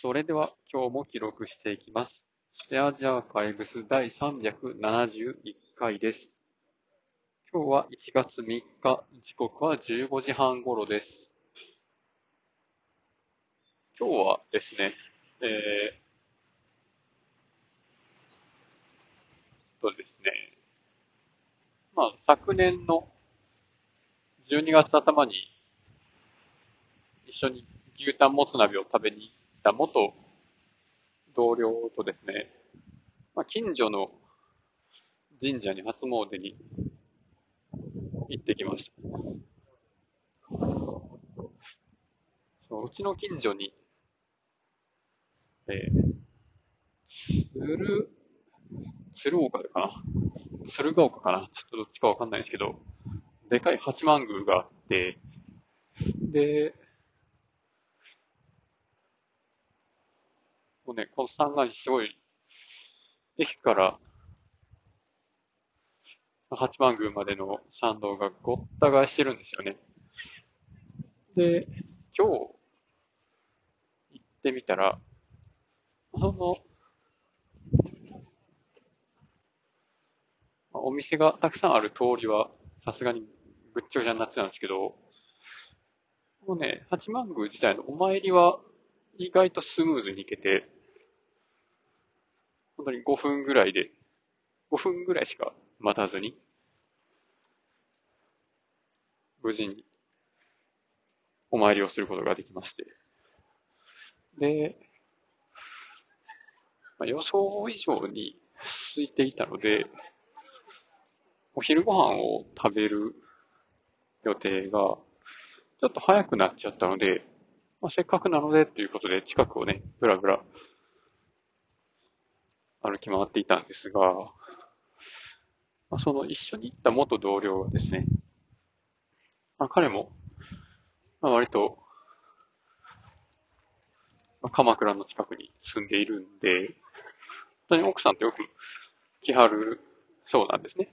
それでは今日も記録していきます。ステアジアーカイブス第371回です。今日は1月3日、時刻は15時半頃です。今日はですね、えー、とですね、まあ昨年の12月頭に一緒に牛タンもつ鍋を食べにた元同僚とですね、まあ、近所の神社に初詣に行ってきました。そううちの近所に、えー、鶴、鶴岡かな？鶴岡かな？ちょっとどっちかわかんないですけど、でかい八幡宮があって、で、もうね、この山岸すごい、駅から八幡宮までの参道がごった返してるんですよね。で、今日行ってみたら、その、お店がたくさんある通りはさすがにぐっちゃぐちゃになってたんですけど、もうね、八幡宮自体のお参りは意外とスムーズに行けて、本当に5分ぐらいで、5分ぐらいしか待たずに、無事にお参りをすることができまして。で、まあ、予想以上に空いていたので、お昼ご飯を食べる予定が、ちょっと早くなっちゃったので、まあ、せっかくなのでということで近くをね、ぶらぶら歩き回っていたんですが、まあ、その一緒に行った元同僚がですね、まあ、彼も、まあ、割と、まあ、鎌倉の近くに住んでいるんで、本当に奥さんとよく来はるそうなんですね。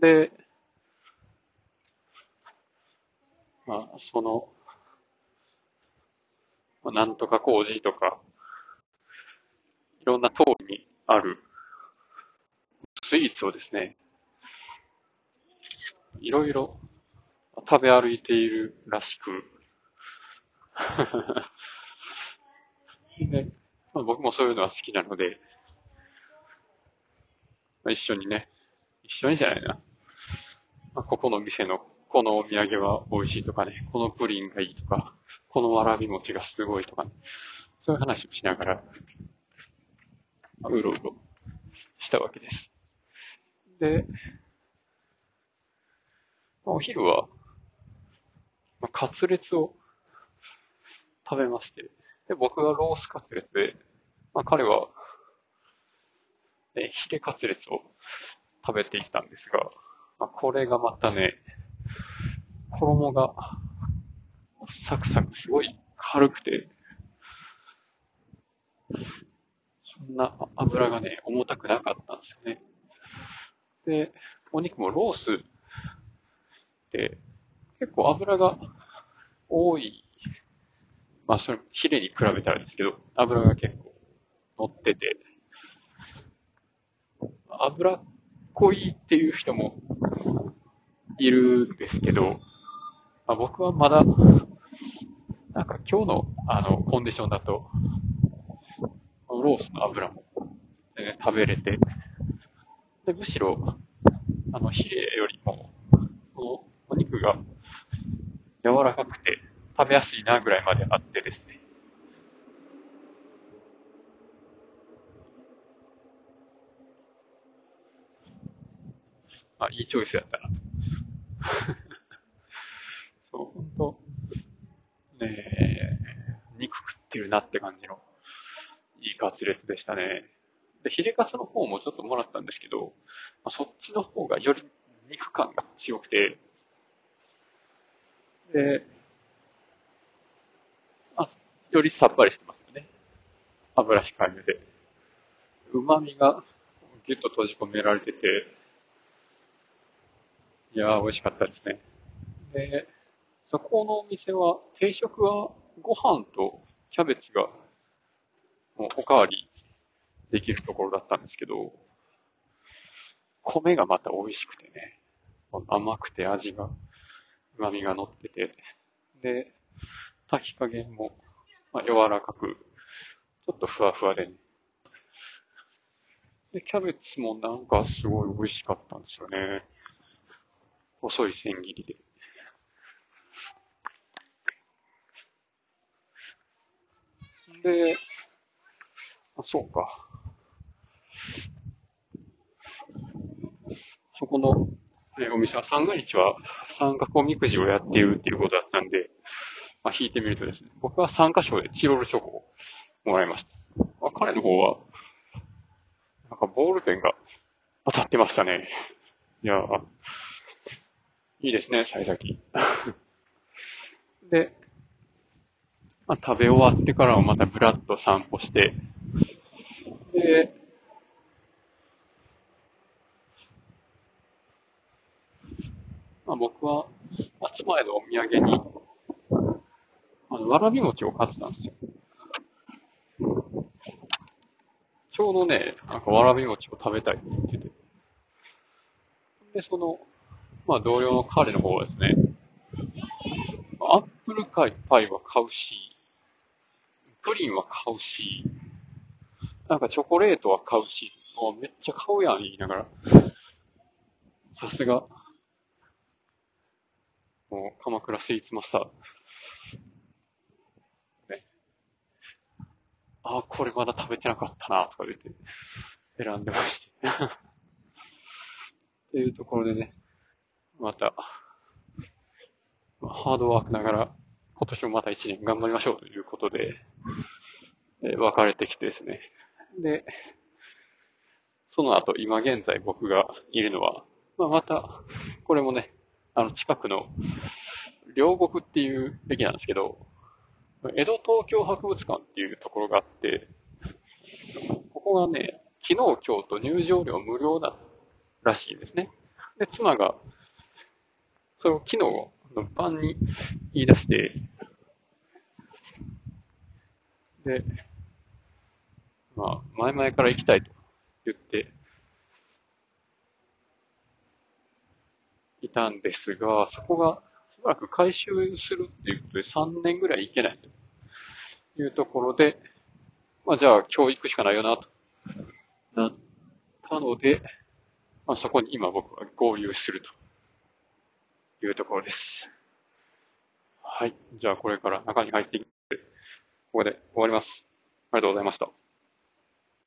で、まあ、その、まあ、なんとか工事とか、ろんな通りにあるスイーツをですね、いろいろ食べ歩いているらしくで、まあ、僕もそういうのは好きなので、まあ、一緒にね、一緒にじゃないな。まあ、ここの店のこのお土産は美味しいとかね、このプリンがいいとか、このわらび餅がすごいとかね、そういう話をしながら、まあ、うろうろしたわけです。で、まあ、お昼は、まあ、カツレツを食べまして、で、僕がロースカツレツで、まあ、彼は、え、ヒレカツレツを食べていたんですが、まあ、これがまたね、衣がサクサクすごい軽くて、んな油がね、重たくなかったんですよね。で、お肉もロースって結構油が多い、まあそれ、ヒレに比べたらですけど、油が結構乗ってて、油っこいっていう人もいるんですけど、まあ、僕はまだ、なんか今日のあのコンディションだと、ロースの油も、ね、食べれて、で、むしろ、あの、ヒレよりも、このお肉が柔らかくて食べやすいなぐらいまであってですね。あ、いいチョイスやったなと。そう、ほんと、ねえ、肉食ってるなって感じの、いいカツレツでしたね。で、ヒレカツの方もちょっともらったんですけど、まあ、そっちの方がより肉感が強くて、で、あ、よりさっぱりしてますよね。油控えめで。旨味がギュッと閉じ込められてて、いやー、美味しかったですね。で、そこのお店は、定食はご飯とキャベツが、もうおかわりできるところだったんですけど、米がまた美味しくてね、甘くて味が、旨味が乗ってて、で、炊き加減も、まあ、柔らかく、ちょっとふわふわでね。で、キャベツもなんかすごい美味しかったんですよね。細い千切りで。で、あ、そうか。そこの、えお店は三が日は三角おみくじをやっているっていうことだったんで、まあ、引いてみるとですね、僕は3箇所でチロルチョコをもらいました。まあ、彼の方は、なんかボールペンが当たってましたね。いやいいですね、幸先。で、まあ、食べ終わってからはまたブラッと散歩して、で、まあ、僕は、妻へのお土産に、あの、わらび餅を買ったんですよ。ちょうどね、なんかわらび餅を食べたいって言ってて。で、その、まあ同僚の彼の方はですね、アップルパイは買うし、プリンは買うし、なんかチョコレートは買うし、もうめっちゃ買うやん言いながら。さすが。もう鎌倉スイーツマスター。ね。あ、これまだ食べてなかったな、とか言って選んでまして。っていうところでね、また、ハードワークながら、今年もまた一年頑張りましょうということで、えー、別れてきてですね。で、その後、今現在僕がいるのは、まあ、また、これもね、あの、近くの、両国っていう駅なんですけど、江戸東京博物館っていうところがあって、ここがね、昨日今日と入場料無料だらしいんですね。で、妻が、それを昨日の晩に言い出して、で、まあ、前々から行きたいと言っていたんですが、そこがしばらく回収するっていうことで3年ぐらい行けないというところで、まあじゃあ今日行くしかないよなとなったので、まあそこに今僕は合流するというところです。はい。じゃあこれから中に入っていって、ここで終わります。ありがとうございました。